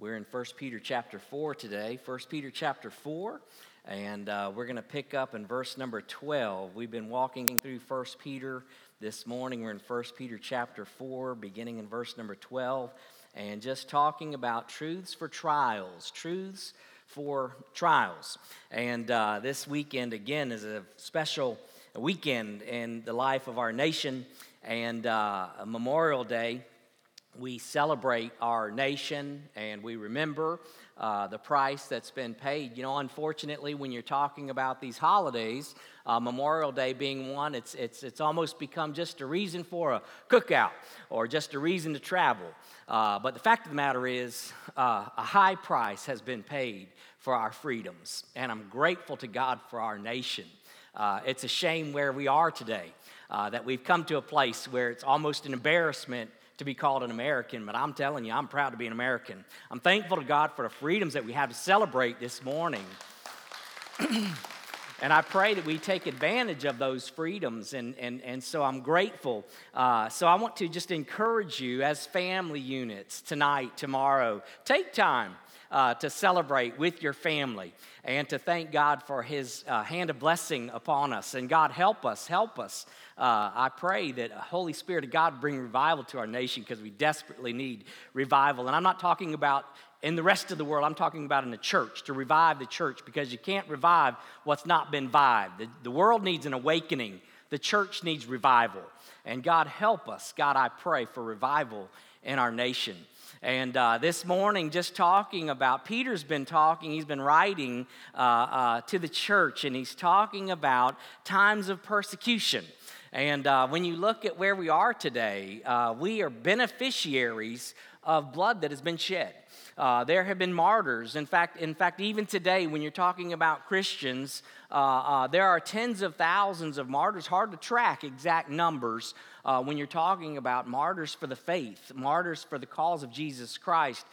We're in 1 Peter chapter 4 today, 1 Peter chapter 4, and uh, we're going to pick up in verse number 12. We've been walking through 1 Peter this morning. We're in 1 Peter chapter 4, beginning in verse number 12, and just talking about truths for trials, truths for trials. And uh, this weekend, again, is a special weekend in the life of our nation and uh, Memorial Day we celebrate our nation and we remember uh, the price that's been paid. You know, unfortunately, when you're talking about these holidays, uh, Memorial Day being one, it's, it's, it's almost become just a reason for a cookout or just a reason to travel. Uh, but the fact of the matter is, uh, a high price has been paid for our freedoms, and I'm grateful to God for our nation. Uh, it's a shame where we are today. Uh, that we've come to a place where it's almost an embarrassment to be called an American, but I'm telling you, I'm proud to be an American. I'm thankful to God for the freedoms that we have to celebrate this morning. and I pray that we take advantage of those freedoms, and, and, and so I'm grateful. Uh, so I want to just encourage you as family units tonight, tomorrow, take time. Uh, to celebrate with your family and to thank God for His uh, hand of blessing upon us. And God, help us, help us uh, I pray that Holy Spirit of God bring revival to our nation because we desperately need revival. And I'm not talking about in the rest of the world, I'm talking about in the church, to revive the church because you can't revive what's not been revived. The, the world needs an awakening, the church needs revival. And God, help us. God, I pray for revival in our nation. And uh, this morning, just talking about, Peter's been talking, he's been writing uh, uh, to the church, and he's talking about times of persecution. And uh, when you look at where we are today, uh, we are beneficiaries of blood that has been shed. Uh, there have been martyrs. In fact, in fact, even today, when you're talking about Christians, uh, uh, there are tens of thousands of martyrs. Hard to track exact numbers uh, when you're talking about martyrs for the faith, martyrs for the cause of Jesus Christ,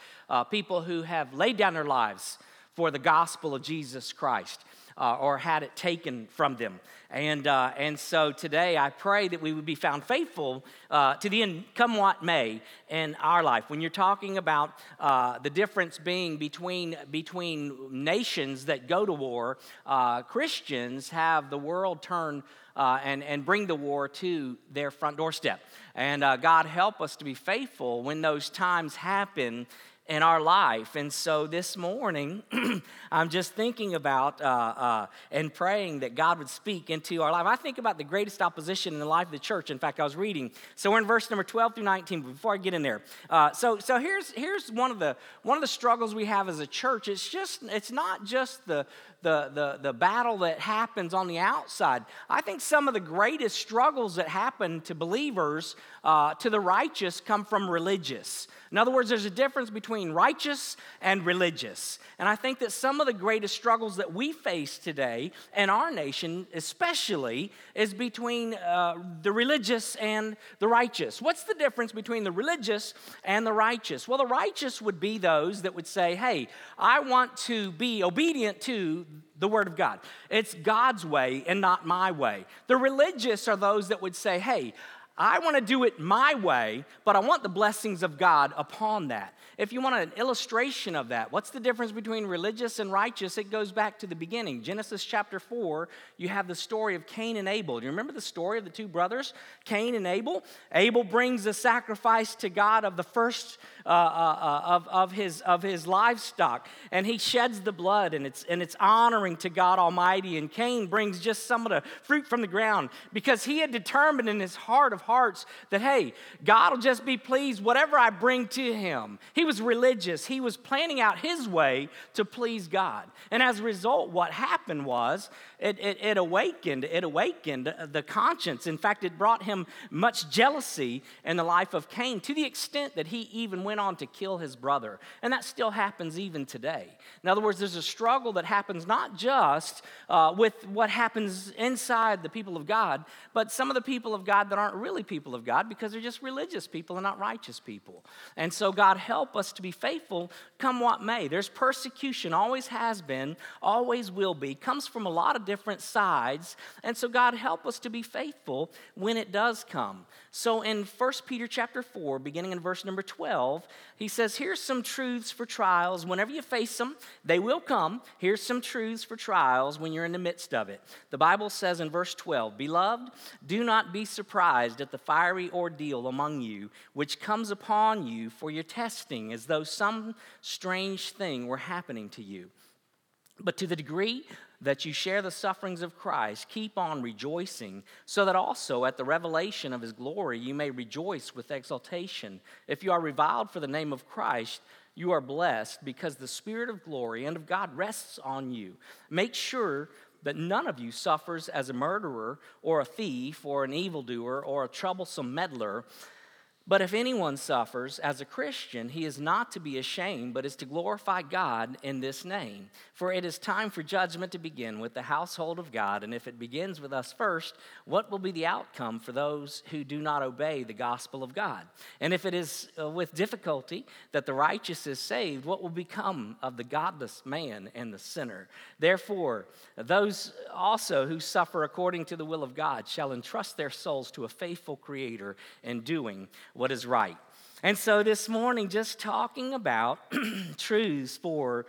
people who have laid down their lives for the gospel of Jesus Christ uh, or had it taken from them. And, uh, and so today I pray that we would be found faithful uh, to the end, come what may, in our life. When you're talking about uh, the difference being between, between nations that go to war, uh, Christians have the world turn uh, and, and bring the war to their front doorstep. And God help us to be faithful when those times happen in our life. And so this morning, I'm just thinking about uh, uh, and praying that God would speak into our life. I think about the greatest opposition in the life of the church. In fact, I was reading. So we're in verse number 12 through 19. Before I get in there, uh, so so here's here's one of the one of the struggles we have as a church. It's just it's not just the the, the, the battle that happens on the outside. I think some of the greatest struggles that happen to believers, uh, to the righteous, come from religious. In other words, there's a difference between righteous and religious. And I think that some of the greatest struggles that we face today in our nation, especially, is between uh, the religious and the righteous. What's the difference between the religious and the righteous? Well, the righteous would be those that would say, hey, I want to be obedient to the Word of God. It's God's way and not my way. The religious are those that would say, hey, I want to do it my way, but I want the blessings of God upon that. If you want an illustration of that, what's the difference between religious and righteous? It goes back to the beginning. Genesis chapter 4, you have the story of Cain and Abel. Do you remember the story of the two brothers, Cain and Abel? Abel brings a sacrifice to God of the first uh, uh, uh, of, of, his, of his livestock. And he sheds the blood, and it's, and it's honoring to God Almighty. And Cain brings just some of the fruit from the ground because he had determined in his heart of hearts that, hey, God will just be pleased whatever I bring to him. He was religious, he was planning out his way to please God. And as a result, what happened was it, it, it awakened, it awakened the conscience. In fact, it brought him much jealousy in the life of Cain to the extent that he even went on to kill his brother. And that still happens even today. In other words, there's a struggle that happens not just uh, with what happens inside the people of God, but some of the people of God that aren't really people of God because they're just religious people and not righteous people. And so, God, help us to be faithful come what may. There's persecution, always has been, always will be, comes from a lot of different sides. And so, God, help us to be faithful when it does come. So, in 1 Peter chapter 4, beginning in verse number 12, he says, Here's some truths for trials. Whenever you face them, they will come. Here's some truths for trials when you're in the midst of it. The Bible says in verse 12, Beloved, do not be surprised at the fiery ordeal among you, which comes upon you for your testing, as though some strange thing were happening to you. But to the degree that you share the sufferings of Christ, keep on rejoicing, so that also at the revelation of his glory you may rejoice with exultation. If you are reviled for the name of Christ, you are blessed because the Spirit of glory and of God rests on you. Make sure that none of you suffers as a murderer or a thief or an evildoer or a troublesome meddler but if anyone suffers as a Christian, he is not to be ashamed, but is to glorify God in this name. For it is time for judgment to begin with the household of God. And if it begins with us first, what will be the outcome for those who do not obey the gospel of God? And if it is uh, with difficulty that the righteous is saved, what will become of the godless man and the sinner? Therefore, those also who suffer according to the will of God shall entrust their souls to a faithful Creator in doing what is right. And so this morning, just talking about truths for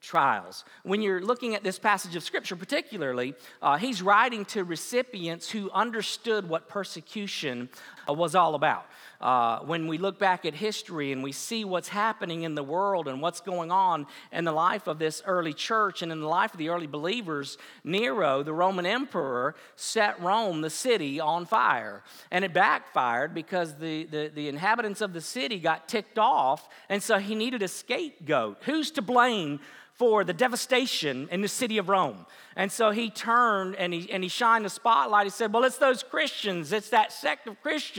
trials. When you're looking at this passage of Scripture, particularly, uh, he's writing to recipients who understood what persecution was all about. Uh, when we look back at history and we see what's happening in the world and what's going on in the life of this early church and in the life of the early believers, Nero, the Roman emperor, set Rome, the city, on fire. And it backfired because the, the, the inhabitants of the city got ticked off, and so he needed a scapegoat. Who's to blame for the devastation in the city of Rome. And so he turned and he, and he shined the spotlight. He said, Well, it's those Christians, it's that sect of Christians,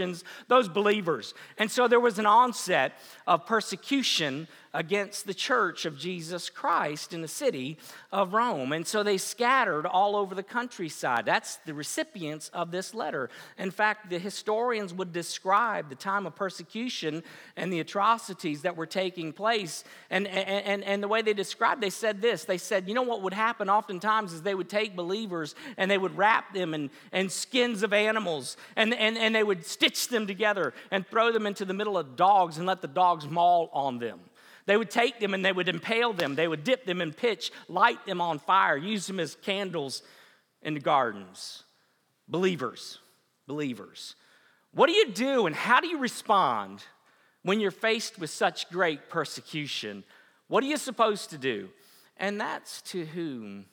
those believers. And so there was an onset of persecution against the church of Jesus Christ in the city of Rome. And so they scattered all over the countryside. That's the recipients of this letter. In fact, the historians would describe the time of persecution and the atrocities that were taking place. And, and, and the way they described, they said this they said, you know what would happen oftentimes is they would take believers and they would wrap them in, in skins of animals and, and, and they would stitch them together and throw them into the middle of dogs and let the dogs maul on them. They would take them and they would impale them. They would dip them in pitch, light them on fire, use them as candles in the gardens. Believers, believers. What do you do and how do you respond when you're faced with such great persecution? What are you supposed to do? And that's to whom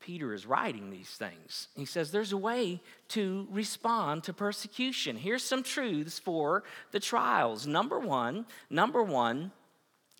Peter is writing these things. He says there's a way to respond to persecution. Here's some truths for the trials. Number one, number one,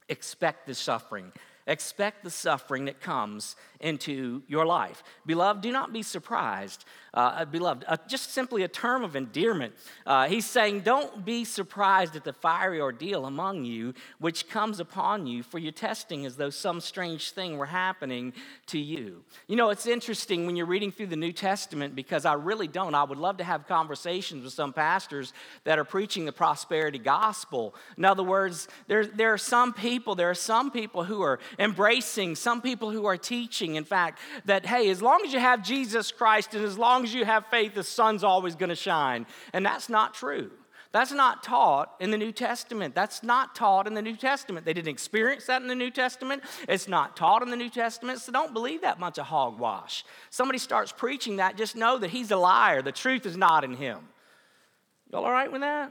expect the suffering. Expect the suffering that comes into your life. Beloved, do not be surprised. Uh, beloved, uh, just simply a term of endearment. Uh, he's saying, Don't be surprised at the fiery ordeal among you, which comes upon you, for your testing as though some strange thing were happening to you. You know, it's interesting when you're reading through the New Testament because I really don't. I would love to have conversations with some pastors that are preaching the prosperity gospel. In other words, there, there are some people, there are some people who are embracing, some people who are teaching, in fact, that, hey, as long as you have Jesus Christ and as long as you have faith, the sun's always going to shine. And that's not true. That's not taught in the New Testament. That's not taught in the New Testament. They didn't experience that in the New Testament. It's not taught in the New Testament. So don't believe that bunch of hogwash. Somebody starts preaching that, just know that he's a liar. The truth is not in him. Y'all all right with that?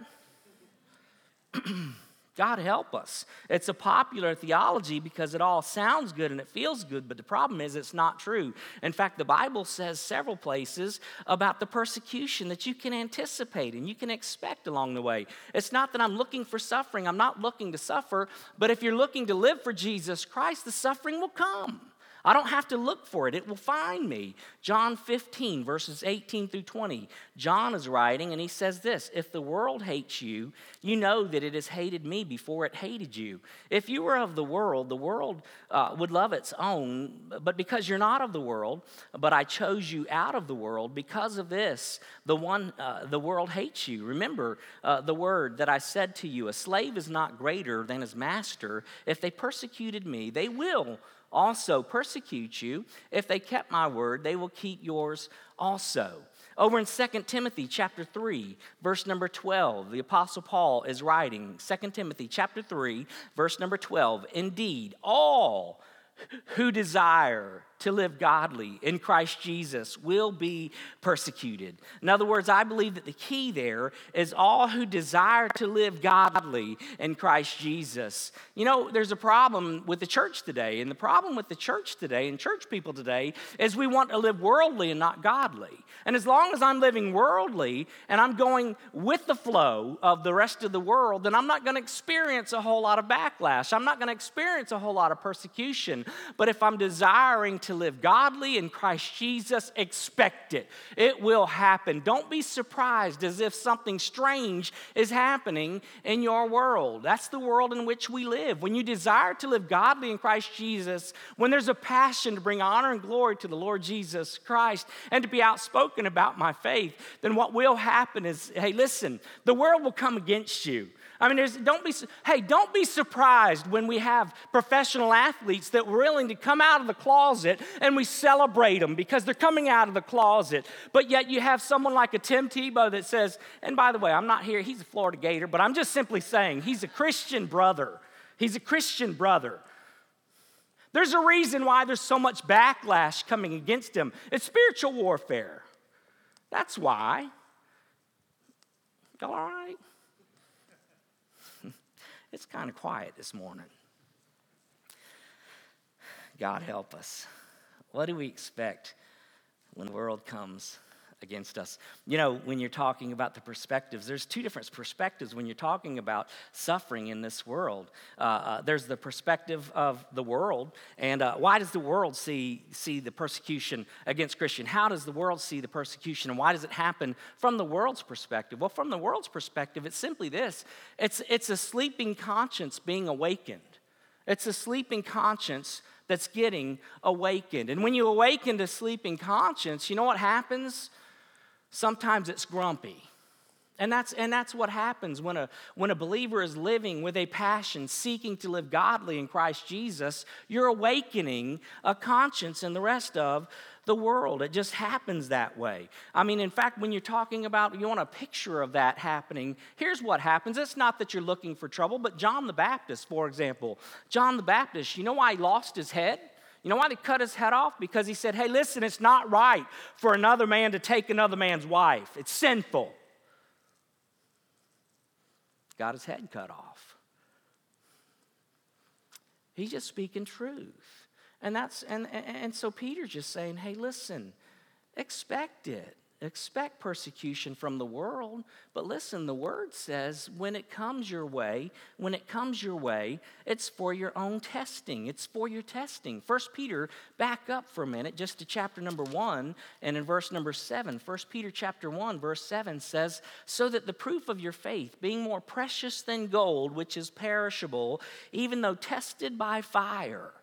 God help us. It's a popular theology because it all sounds good and it feels good, but the problem is it's not true. In fact, the Bible says several places about the persecution that you can anticipate and you can expect along the way. It's not that I'm looking for suffering, I'm not looking to suffer, but if you're looking to live for Jesus Christ, the suffering will come. I don't have to look for it, it will find me. John 15, verses 18 through 20. John is writing, and he says this If the world hates you, you know that it has hated me before it hated you. If you were of the world, the world uh, would love its own, but because you're not of the world, but I chose you out of the world, because of this, the one uh, the world hates you. Remember uh, the word that I said to you: a slave is not greater than his master. If they persecuted me, they will also persecute you. If they kept my word, they will keep yours also. Over in 2 Timothy chapter 3, verse number 12, the apostle Paul is writing, 2 Timothy chapter 3, verse number 12, indeed, all who desire to live godly in Christ Jesus will be persecuted. In other words, I believe that the key there is all who desire to live godly in Christ Jesus. You know, there's a problem with the church today, and the problem with the church today and church people today is we want to live worldly and not godly. And as long as I'm living worldly and I'm going with the flow of the rest of the world, then I'm not going to experience a whole lot of backlash. I'm not going to experience a whole lot of persecution. But if I'm desiring to live godly in Christ Jesus, expect it. It will happen. Don't be surprised as if something strange is happening in your world. That's the world in which we live. When you desire to live godly in Christ Jesus, when there's a passion to bring honor and glory to the Lord Jesus Christ and to be outspoken about my faith, then what will happen is hey, listen, the world will come against you. I mean, don't be, hey, don't be surprised when we have professional athletes that are willing to come out of the closet and we celebrate them because they're coming out of the closet. But yet you have someone like a Tim Tebow that says, and by the way, I'm not here, he's a Florida Gator, but I'm just simply saying he's a Christian brother. He's a Christian brother. There's a reason why there's so much backlash coming against him. It's spiritual warfare. That's why. Y'all all right? It's kind of quiet this morning. God help us. What do we expect when the world comes against us. You know, when you're talking about the perspectives, there's two different perspectives when you're talking about suffering in this world. Uh, uh, there's the perspective of the world, and uh, why does the world see, see the persecution against Christian? How does the world see the persecution, and why does it happen from the world's perspective? Well, from the world's perspective, it's simply this it's, it's a sleeping conscience being awakened. It's a sleeping conscience that's getting awakened. And when you awaken to sleeping conscience, you know what happens? Sometimes it's grumpy. And that's, and that's what happens when a, when a believer is living with a passion, seeking to live godly in Christ Jesus. You're awakening a conscience in the rest of the world. It just happens that way. I mean, in fact, when you're talking about, you want a picture of that happening, here's what happens. It's not that you're looking for trouble, but John the Baptist, for example, John the Baptist, you know why he lost his head? You know why they cut his head off? Because he said, hey, listen, it's not right for another man to take another man's wife, it's sinful. Got his head cut off. He's just speaking truth. And that's and, and so Peter's just saying, hey, listen, expect it. Expect persecution from the world, but listen, the word says when it comes your way, when it comes your way, it's for your own testing. It's for your testing. First Peter, back up for a minute just to chapter number 1 and in verse number 7. First Peter chapter 1 verse 7 says, "So that the proof of your faith, being more precious than gold, which is perishable, even though tested by fire,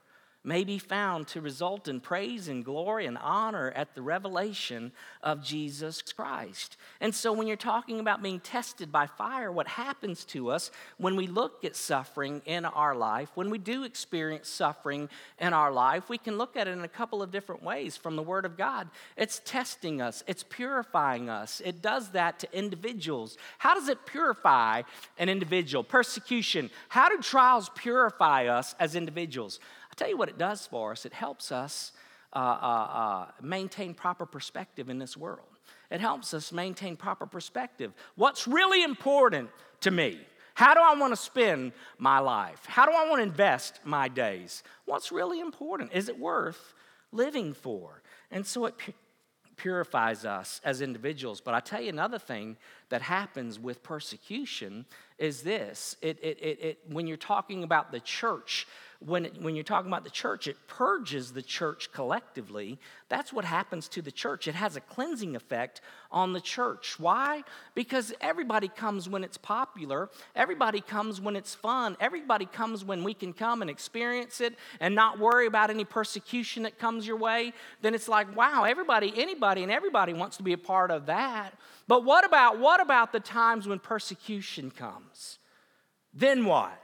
may be found to result in praise and glory and honor at the revelation of Jesus Christ. And so, when you're talking about being tested by fire, what happens to us when we look at suffering in our life, when we do experience suffering in our life, we can look at it in a couple of different ways from the Word of God. It's testing us, it's purifying us. It does that to individuals. How does it purify an individual? Persecution. How do trials purify us as individuals? I tell you what it does for us. It helps us uh, uh, uh, maintain proper perspective in this world. It helps us maintain proper perspective. What's really important to me? How do I want to spend my life? How do I want to invest my days? What's really important? Is it worth living for? And so it pu- purifies us as individuals. But I tell you another thing that happens with persecution is this it, it, it, it when you're talking about the church when, it, when you're talking about the church, it purges the church collectively. That's what happens to the church. It has a cleansing effect on the church. Why? Because everybody comes when it's popular, everybody comes when it's fun, everybody comes when we can come and experience it and not worry about any persecution that comes your way. Then it's like, wow, everybody, anybody, and everybody wants to be a part of that. But what about what about the times when persecution comes? Then what?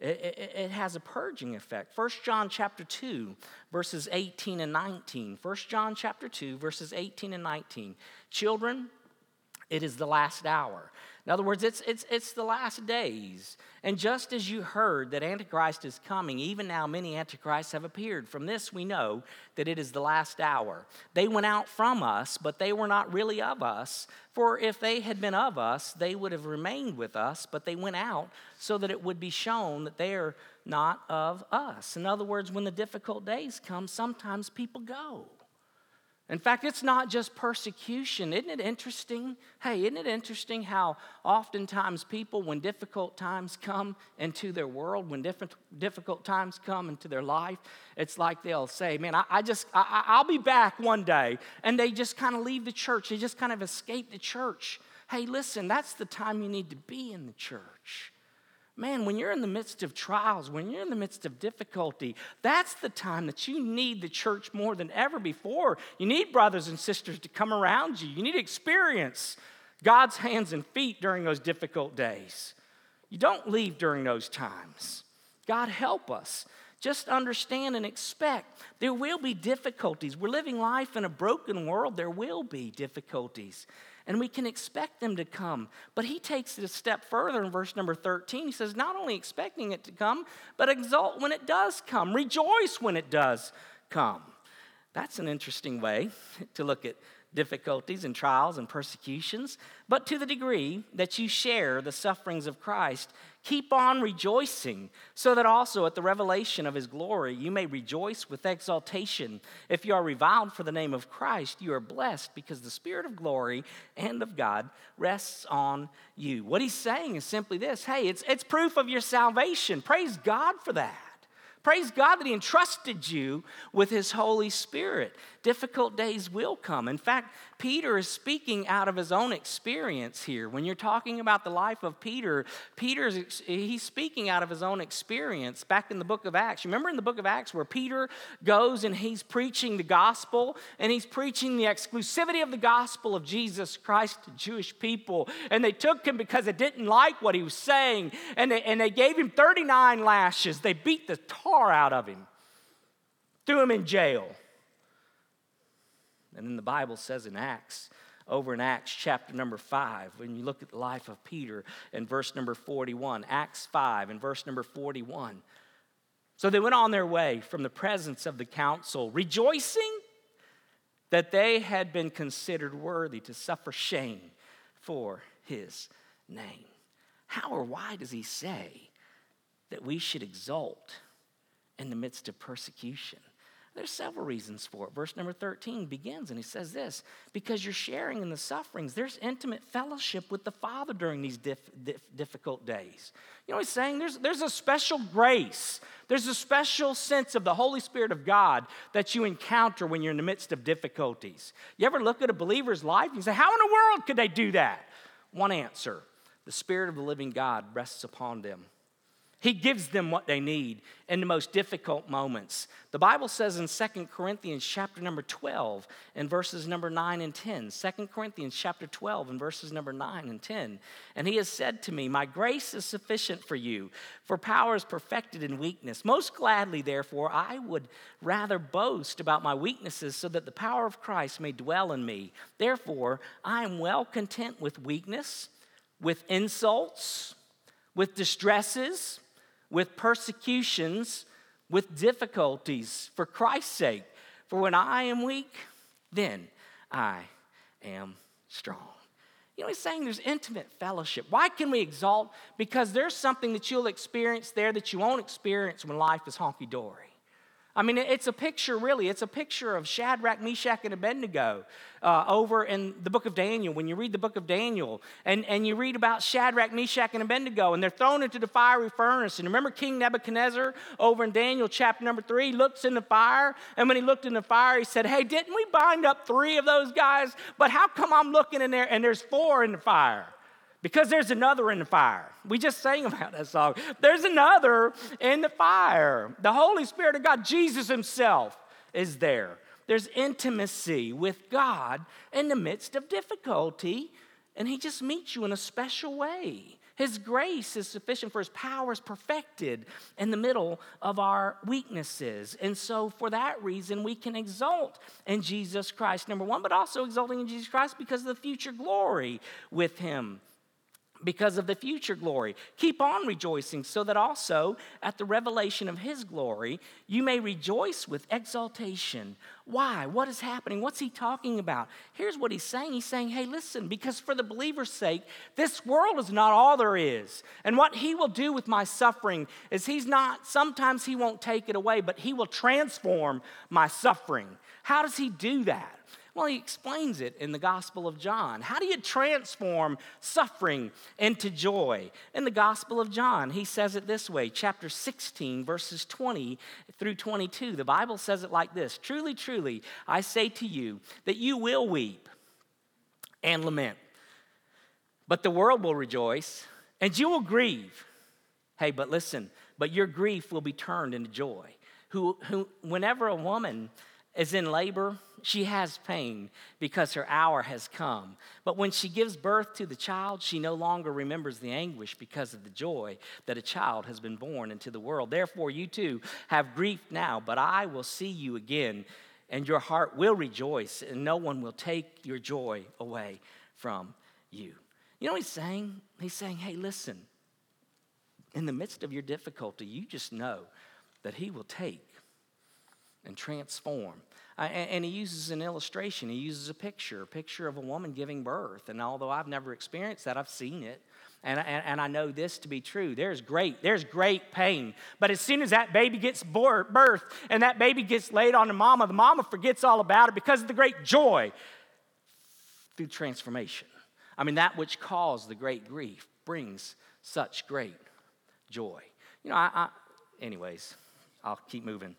It, it, has a purging effect. 1 John chapter 2, verses 18 and 19. 1 John chapter 2, verses 18 and 19. Children, it is the last hour. In other words, it's, it's, it's the last days. And just as you heard that Antichrist is coming, even now many Antichrists have appeared. From this, we know that it is the last hour. They went out from us, but they were not really of us. For if they had been of us, they would have remained with us, but they went out so that it would be shown that they are not of us. In other words, when the difficult days come, sometimes people go. In fact, it's not just persecution. Isn't it interesting? Hey, isn't it interesting how oftentimes people, when difficult times come into their world, when different, difficult times come into their life, it's like they'll say, Man, I, I just, I, I'll be back one day. And they just kind of leave the church. They just kind of escape the church. Hey, listen, that's the time you need to be in the church. Man, when you're in the midst of trials, when you're in the midst of difficulty, that's the time that you need the church more than ever before. You need brothers and sisters to come around you. You need to experience God's hands and feet during those difficult days. You don't leave during those times. God help us. Just understand and expect there will be difficulties. We're living life in a broken world, there will be difficulties and we can expect them to come. But he takes it a step further in verse number 13. He says, Not only expecting it to come, but exult when it does come, rejoice when it does come. That's an interesting way to look at difficulties and trials and persecutions, but to the degree that you share the sufferings of Christ, keep on rejoicing, so that also at the revelation of his glory you may rejoice with exultation. If you are reviled for the name of Christ, you are blessed because the Spirit of glory and of God rests on you. What he's saying is simply this hey, it's, it's proof of your salvation. Praise God for that. Praise God that He entrusted you with His Holy Spirit. Difficult days will come. In fact, Peter is speaking out of his own experience here. When you're talking about the life of Peter, Peter's he's speaking out of his own experience back in the book of Acts. Remember in the book of Acts where Peter goes and he's preaching the gospel and he's preaching the exclusivity of the gospel of Jesus Christ to Jewish people. And they took him because they didn't like what he was saying and they, and they gave him 39 lashes. They beat the tar out of him, threw him in jail. And then the Bible says in Acts, over in Acts chapter number 5, when you look at the life of Peter in verse number 41, Acts 5 and verse number 41. So they went on their way from the presence of the council, rejoicing that they had been considered worthy to suffer shame for his name. How or why does he say that we should exult in the midst of persecution? There's several reasons for it. Verse number 13 begins and he says this because you're sharing in the sufferings, there's intimate fellowship with the Father during these difficult days. You know what he's saying? There's, there's a special grace, there's a special sense of the Holy Spirit of God that you encounter when you're in the midst of difficulties. You ever look at a believer's life and say, How in the world could they do that? One answer the Spirit of the living God rests upon them. He gives them what they need in the most difficult moments. The Bible says in 2 Corinthians chapter number 12 and verses number 9 and 10. 2 Corinthians chapter 12 and verses number 9 and 10. And he has said to me, My grace is sufficient for you, for power is perfected in weakness. Most gladly, therefore, I would rather boast about my weaknesses so that the power of Christ may dwell in me. Therefore, I am well content with weakness, with insults, with distresses with persecutions, with difficulties for Christ's sake. For when I am weak, then I am strong. You know, he's saying there's intimate fellowship. Why can we exalt? Because there's something that you'll experience there that you won't experience when life is honky dory. I mean, it's a picture, really. It's a picture of Shadrach, Meshach, and Abednego uh, over in the book of Daniel. When you read the book of Daniel and, and you read about Shadrach, Meshach, and Abednego, and they're thrown into the fiery furnace. And remember King Nebuchadnezzar over in Daniel chapter number three looks in the fire. And when he looked in the fire, he said, Hey, didn't we bind up three of those guys? But how come I'm looking in there and there's four in the fire? Because there's another in the fire. We just sang about that song. There's another in the fire. The Holy Spirit of God, Jesus Himself, is there. There's intimacy with God in the midst of difficulty, and He just meets you in a special way. His grace is sufficient for His power is perfected in the middle of our weaknesses. And so, for that reason, we can exult in Jesus Christ, number one, but also exulting in Jesus Christ because of the future glory with Him because of the future glory. Keep on rejoicing, so that also at the revelation of his glory, you may rejoice with exaltation. Why? What is happening? What's he talking about? Here's what he's saying He's saying, hey, listen, because for the believer's sake, this world is not all there is. And what he will do with my suffering is he's not, sometimes he won't take it away, but he will transform my suffering. How does he do that? Well, he explains it in the Gospel of John. How do you transform suffering into joy? In the Gospel of John, he says it this way, chapter 16, verses 20 through 22. The Bible says it like this Truly, truly, I say to you that you will weep and lament, but the world will rejoice and you will grieve. Hey, but listen, but your grief will be turned into joy. Who, who, whenever a woman is in labor, she has pain because her hour has come. But when she gives birth to the child, she no longer remembers the anguish because of the joy that a child has been born into the world. Therefore, you too have grief now, but I will see you again, and your heart will rejoice, and no one will take your joy away from you. You know what he's saying? He's saying, hey, listen, in the midst of your difficulty, you just know that he will take and transform. And, he uses an illustration, he uses a picture, a picture of a woman giving birth. And although I've never experienced that, I've seen it. And, and, and I know this to be true. There's great, there's great pain. But as soon as that baby gets birth and that baby gets laid on the mama, the mama forgets all about it because of the great joy through transformation. I mean, that which caused the great grief brings such great joy. You know, I, I anyways, I'll keep moving.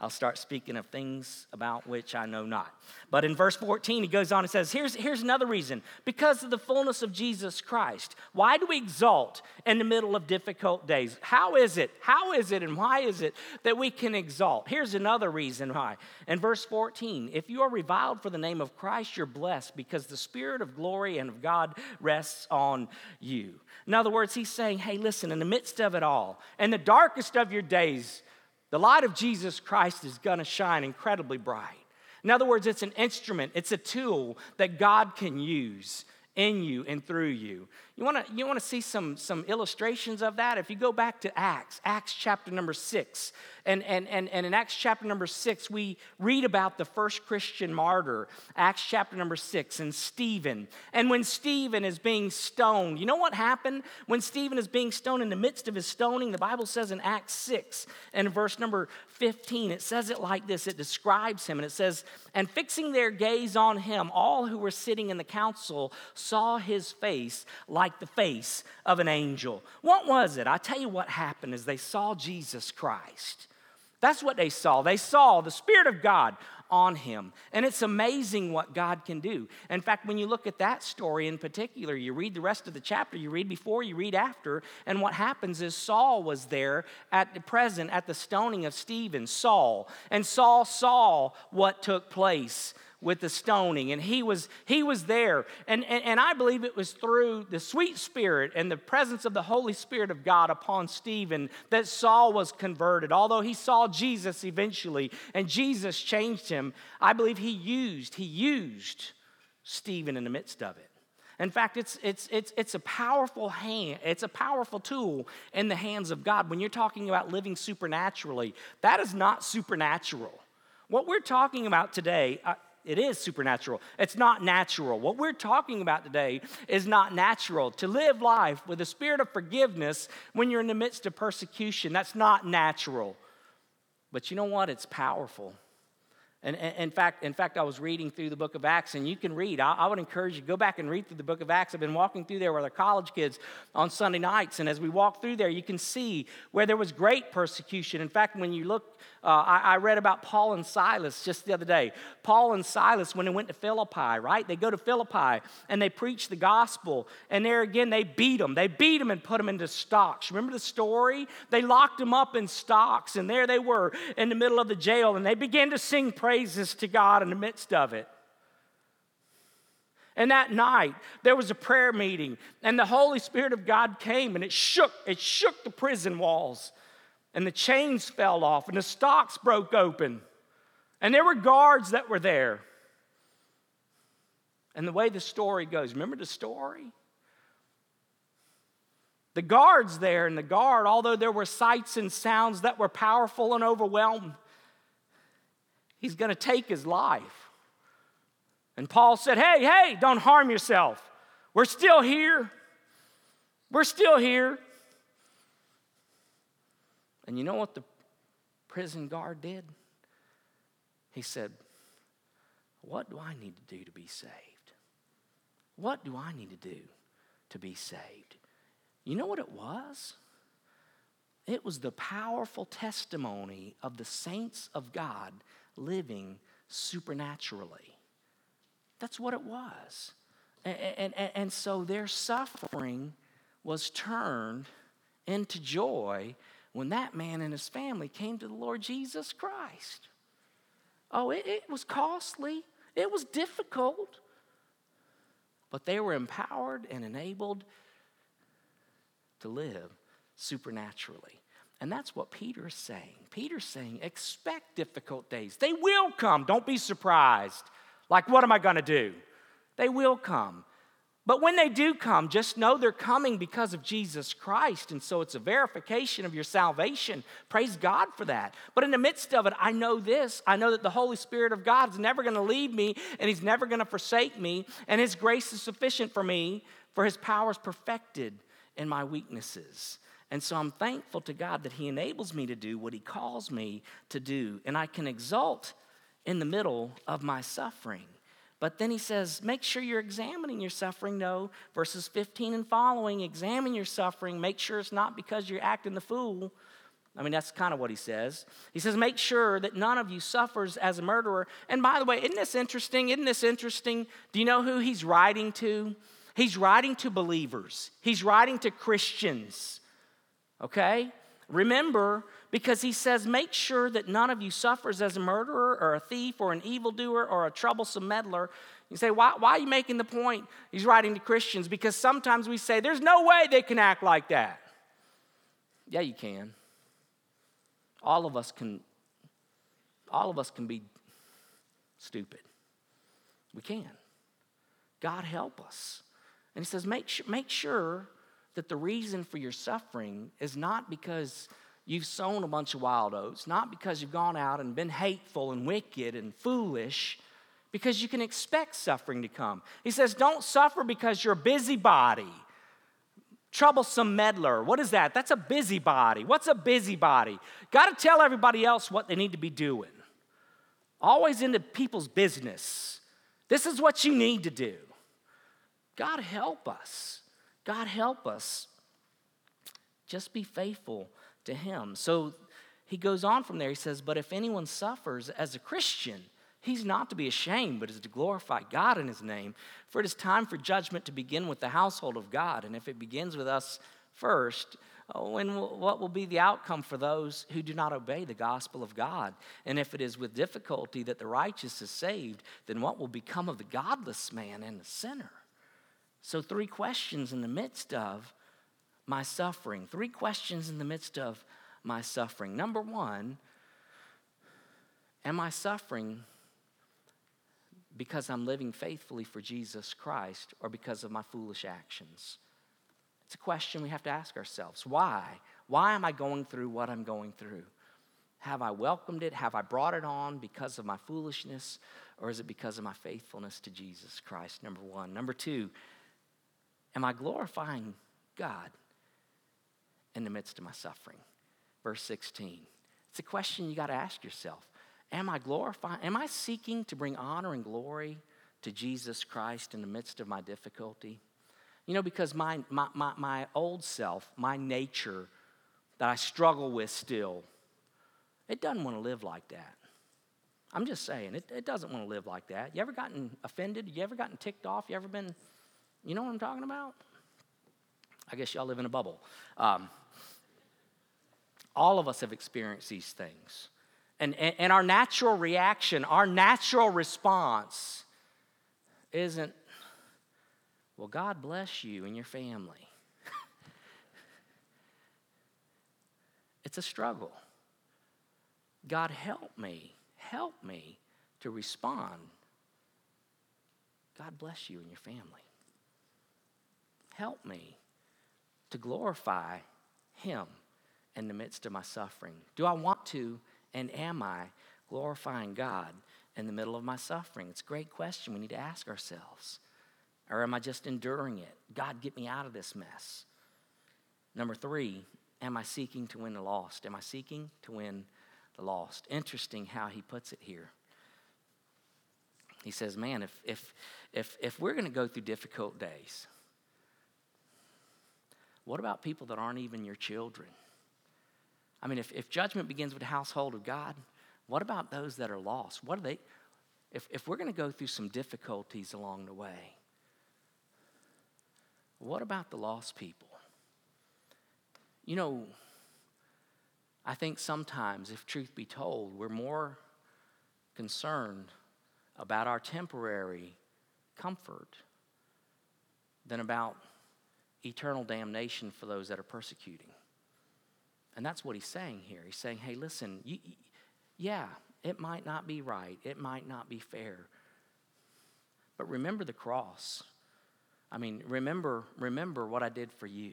I'll start speaking of things about which I know not. But in verse 14, he goes on and says, here's, here's another reason because of the fullness of Jesus Christ. Why do we exalt in the middle of difficult days? How is it? How is it and why is it that we can exalt? Here's another reason why. In verse 14, if you are reviled for the name of Christ, you're blessed because the Spirit of glory and of God rests on you. In other words, he's saying, hey, listen, in the midst of it all, in the darkest of your days, the light of Jesus Christ is going to shine incredibly bright. In other words, it's an instrument, it's a tool that God can use in you and through you. You want to you want to see some some illustrations of that? If you go back to Acts, Acts chapter number 6, and, and, and, and in Acts chapter number 6, we read about the first Christian martyr, Acts chapter number 6, and Stephen. And when Stephen is being stoned, you know what happened? When Stephen is being stoned in the midst of his stoning, the Bible says in Acts 6 and verse number 15, it says it like this it describes him, and it says, And fixing their gaze on him, all who were sitting in the council saw his face like the face of an angel. What was it? I tell you what happened is they saw Jesus Christ. That's what they saw. They saw the Spirit of God on him. And it's amazing what God can do. In fact, when you look at that story in particular, you read the rest of the chapter, you read before, you read after, and what happens is Saul was there at the present at the stoning of Stephen, Saul. And Saul saw what took place with the stoning and he was he was there and, and, and i believe it was through the sweet spirit and the presence of the holy spirit of god upon stephen that saul was converted although he saw jesus eventually and jesus changed him i believe he used he used stephen in the midst of it in fact, it's, it's, it's, it's a powerful hand, it's a powerful tool in the hands of God. When you're talking about living supernaturally, that is not supernatural. What we're talking about today, it is supernatural. It's not natural. What we're talking about today is not natural. To live life with a spirit of forgiveness when you're in the midst of persecution, that's not natural. But you know what? It's powerful. And, and, in fact, in fact, I was reading through the book of Acts, and you can read. I, I, would encourage you go back and read through the book of Acts. I've been walking through there with our college kids on Sunday nights, and as we walk through there, you can see where there was great persecution. In fact, when you look uh, I, I, read about Paul and Silas just the other day. Paul and Silas, when they went to Philippi, right? They go to Philippi and they preach the gospel. And there again, they beat them. They beat them and put them into stocks. Remember the story? They locked them up in stocks. And there they were in the middle of the jail. And they began to sing praises to God in the midst of it. And that night, there was a prayer meeting, and the Holy Spirit of God came and it shook, it shook the prison walls and the chains fell off, and the stocks broke open, and there were guards that were there. And the way the story goes, remember the story? The guards there, and the guard, although there were sights and sounds that were powerful and overwhelming, he's going to take his life. And Paul said, Hey, hey, don't harm yourself. We're still here. We're still here. And you know what the prison guard did? He said, What do I need to do to be saved? What do I need to do to be saved? You know what it was? It was the powerful testimony of the saints of God living supernaturally. That's what it was. And, and, and, so their suffering was turned into joy when that man and his family came to the Lord Jesus Christ. Oh, it, it was costly, it was difficult, but they were empowered and enabled to live supernaturally. And that's what Peter is saying. Peter's saying, expect difficult days. They will come. Don't be surprised. Like, what am I going to do? They will come. But when they do come, just know they're coming because of Jesus Christ. And so it's a verification of your salvation. Praise God for that. But in the midst of it, I know this I know that the Holy Spirit of God is never going to leave me and He's never going to forsake me. And His grace is sufficient for me, for His power is perfected in my weaknesses. And so I'm thankful to God that He enables me to do what He calls me to do. And I can exult in the middle of my suffering. But then he says, make sure you're examining your suffering, no. Verses 15 and following, examine your suffering. Make sure it's not because you're acting the fool. I mean, that's kind of what he says. He says, make sure that none of you suffers as a murderer. And by the way, isn't this interesting? Isn't this interesting? Do you know who he's writing to? He's writing to believers, he's writing to Christians. Okay? Remember, because he says, Make sure that none of you suffers as a murderer or a thief or an evildoer or a troublesome meddler. You say, why, why are you making the point? He's writing to Christians because sometimes we say, There's no way they can act like that. Yeah, you can. All of us can, all of us can be stupid. We can. God help us. And he says, make, make sure that the reason for your suffering is not because you've sown a bunch of wild oats, not because you've gone out and been hateful and wicked and foolish, because you can expect suffering to come. He says, Don't suffer because you're a busybody. Troublesome meddler. What is that? That's a busybody. What's a busybody? Got to tell everybody else what they need to be doing. Always into people's business. This is what you need to do. God help us. God help us. Just be faithful to him. So he goes on from there. He says, But if anyone suffers as a Christian, he's not to be ashamed, but is to glorify God in his name. For it is time for judgment to begin with the household of God. And if it begins with us first, uh, oh, and what will be the outcome for those who do not obey the gospel of God? And if it is with difficulty that the righteous is saved, then what will become of the godless man and the sinner? So, three questions in the midst of my suffering. Three questions in the midst of my suffering. Number one, am I suffering because I'm living faithfully for Jesus Christ or because of my foolish actions? It's a question we have to ask ourselves. Why? Why am I going through what I'm going through? Have I welcomed it? Have I brought it on because of my foolishness? Or is it because of my faithfulness to Jesus Christ? Number one. Number two, am I glorifying God? in the midst of my suffering. Verse 16 It's a question you got to ask yourself. Am I glorifying? Am I seeking to bring honor and glory to Jesus Christ in the midst of my difficulty? You know, because my, my, my, my old self, my nature that I struggle with still, it doesn't want to live like that. I'm just saying, it, it doesn't want to live like that. You ever gotten offended? You ever gotten ticked off? You ever been, you know what I'm talking about? I guess y'all live in a bubble. Um, all of us have experienced these things. And, and, and our natural reaction, our natural response isn't, well, God bless you and your family. it's a struggle. God, help me, help me to respond. God bless you and your family. Help me to glorify Him in the midst of my suffering. Do I want to and am I glorifying God in the middle of my suffering? It's a great question we need to ask ourselves. Or am I just enduring it? God, get me out of this mess. Number three, am I seeking to win the lost? Am I seeking to win the lost? Interesting how he puts it here. He says, Man, if, if, if, if we're going to go through difficult days, what about people that aren't even your children? I mean, if, if judgment begins with the household of God, what about those that are lost? What are they? If, if we're going to go through some difficulties along the way, what about the lost people? You know, I think sometimes, if truth be told, we're more concerned about our temporary comfort than about eternal damnation for those that are persecuting. And that's what he's saying here. He's saying, hey, listen, you, yeah, it might not be right, it might not be fair. But remember the cross. I mean, remember, remember what I did for you.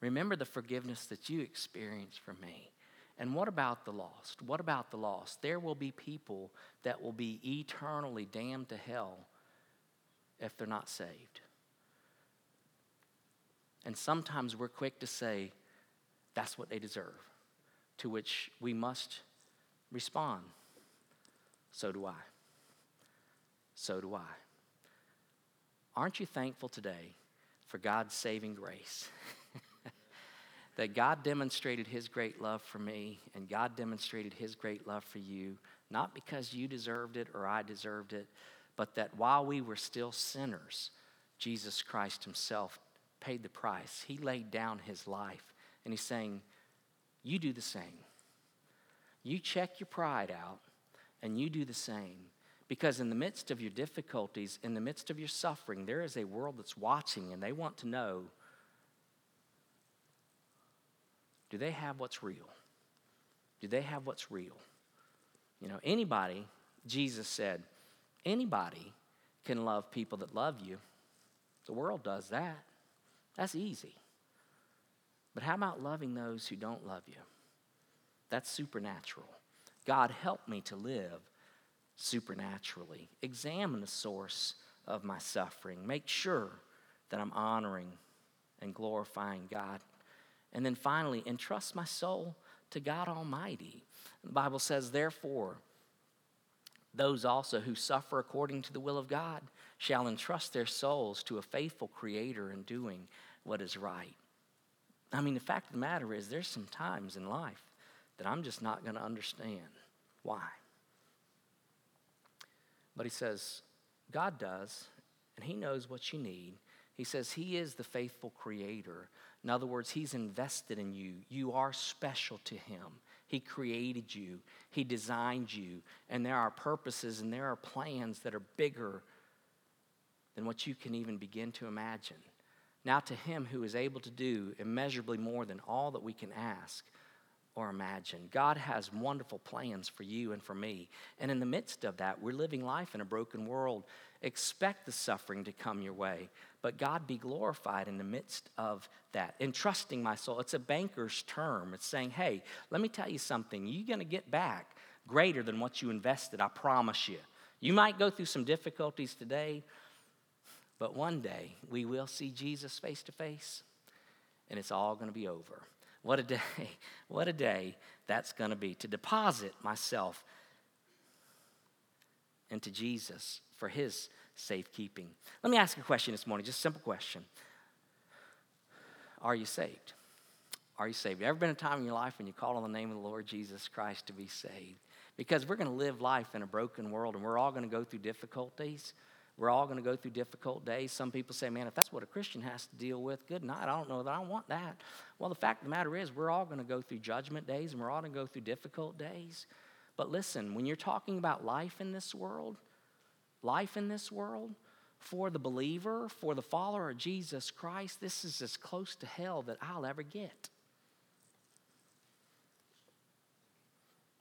Remember the forgiveness that you experienced from me. And what about the lost? What about the lost? There will be people that will be eternally damned to hell if they're not saved. And sometimes we're quick to say, that's what they deserve. To which we must respond. So do I. So do I. Aren't you thankful today for God's saving grace? that God demonstrated his great love for me and God demonstrated his great love for you, not because you deserved it or I deserved it, but that while we were still sinners, Jesus Christ himself paid the price. He laid down his life and he's saying, You do the same. You check your pride out and you do the same. Because in the midst of your difficulties, in the midst of your suffering, there is a world that's watching and they want to know do they have what's real? Do they have what's real? You know, anybody, Jesus said, anybody can love people that love you. The world does that. That's easy. But how about loving those who don't love you? That's supernatural. God, help me to live supernaturally. Examine the source of my suffering. Make sure that I'm honoring and glorifying God. And then finally, entrust my soul to God Almighty. The Bible says, therefore, those also who suffer according to the will of God shall entrust their souls to a faithful Creator in doing what is right. I mean, the fact of the matter is, there's some times in life that I'm just not going to understand why. But he says, God does, and he knows what you need. He says he is the faithful creator. In other words, he's invested in you. You are special to him. He created you, he designed you, and there are purposes and there are plans that are bigger than what you can even begin to imagine. Now, to him who is able to do immeasurably more than all that we can ask or imagine. God has wonderful plans for you and for me. And in the midst of that, we're living life in a broken world. Expect the suffering to come your way, but God be glorified in the midst of that. Entrusting my soul, it's a banker's term. It's saying, hey, let me tell you something. You're going to get back greater than what you invested, I promise you. You might go through some difficulties today, but one day we will see Jesus face to face, and it's all going to be over. What a day. What a day that's going to be to deposit myself into Jesus for his safekeeping. Let me ask a question this morning, just a simple question. Are you saved? Are you saved? Ever been a time in your life when you called on the name of the Lord Jesus Christ to be saved? Because we're going to live life in a broken world and we're all going to go through difficulties. We're all going to go through difficult days. Some people say, man, if that's what a Christian has to deal with, good night. I don't know that I want that. Well, the fact of the matter is, we're all going to go through judgment days and we're all going to go through difficult days. But listen, when you're talking about life in this world, life in this world, for the believer, for the follower of Jesus Christ, this is as close to hell that I'll ever get.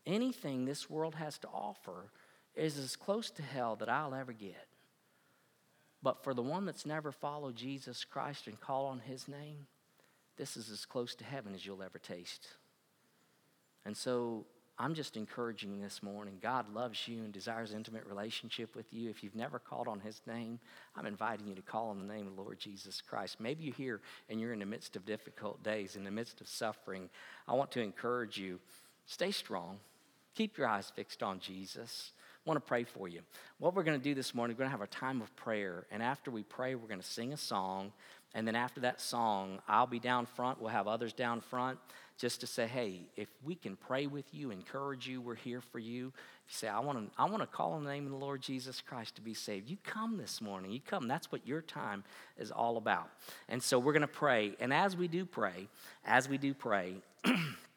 Anything this world has to offer is as close to hell that I'll ever get. But for the one that's never followed Jesus Christ and called on his name, this is as close to heaven as you'll ever taste. And so I'm just encouraging this morning. God loves you and desires intimate relationship with you. If you've never called on his name, I'm inviting you to call on the name of the Lord Jesus Christ. Maybe you're here and you're in the midst of difficult days, in the midst of suffering. I want to encourage you stay strong, keep your eyes fixed on Jesus. Want to pray for you. What we're going to do this morning, we're going to have a time of prayer. And after we pray, we're going to sing a song. And then after that song, I'll be down front. We'll have others down front just to say, hey, if we can pray with you, encourage you, we're here for you. If you say, I want to, I want to call on the name of the Lord Jesus Christ to be saved, you come this morning. You come. That's what your time is all about. And so we're going to pray. And as we do pray, as we do pray,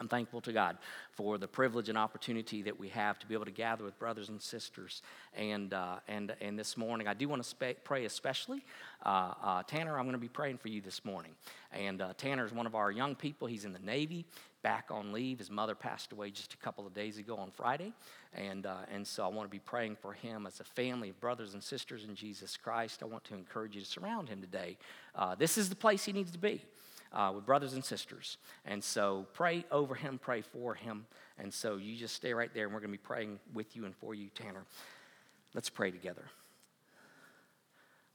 I'm thankful to God for the privilege and opportunity that we have to be able to gather with brothers and sisters. And, uh, and, and this morning, I do want to spe- pray especially. Uh, uh, Tanner, I'm going to be praying for you this morning. And uh, Tanner is one of our young people. He's in the Navy, back on leave. His mother passed away just a couple of days ago on Friday. And, uh, and so I want to be praying for him as a family of brothers and sisters in Jesus Christ. I want to encourage you to surround him today. Uh, this is the place he needs to be uh, with brothers and sisters. And so pray over him, pray for him. And so you just stay right there, and we're going to be praying with you and for you, Tanner. Let's pray together.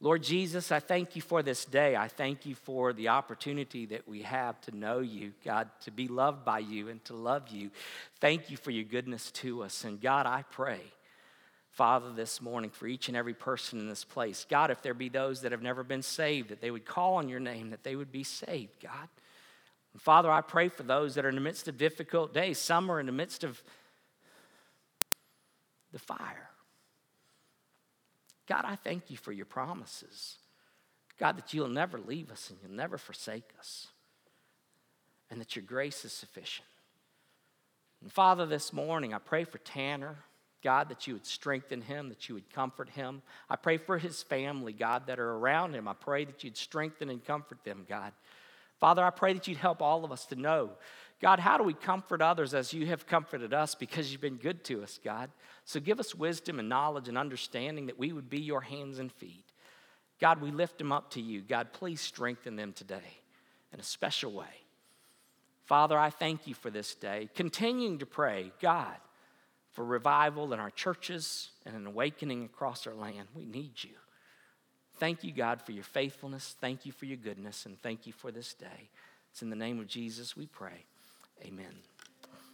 Lord Jesus, I thank you for this day. I thank you for the opportunity that we have to know you, God, to be loved by you and to love you. Thank you for your goodness to us. And God, I pray Father, this morning for each and every person in this place. God, if there be those that have never been saved, that they would call on your name, that they would be saved, God. And Father, I pray for those that are in the midst of difficult days. Some are in the midst of the fire. God, I thank you for your promises. God, that you'll never leave us and you'll never forsake us, and that your grace is sufficient. And Father, this morning I pray for Tanner. God, that you would strengthen him, that you would comfort him. I pray for his family, God, that are around him. I pray that you'd strengthen and comfort them, God. Father, I pray that you'd help all of us to know, God, how do we comfort others as you have comforted us because you've been good to us, God? So give us wisdom and knowledge and understanding that we would be your hands and feet. God, we lift them up to you. God, please strengthen them today in a special way. Father, I thank you for this day. Continuing to pray, God, for revival in our churches and an awakening across our land. We need you. Thank you, God, for your faithfulness. Thank you for your goodness. And thank you for this day. It's in the name of Jesus we pray. Amen.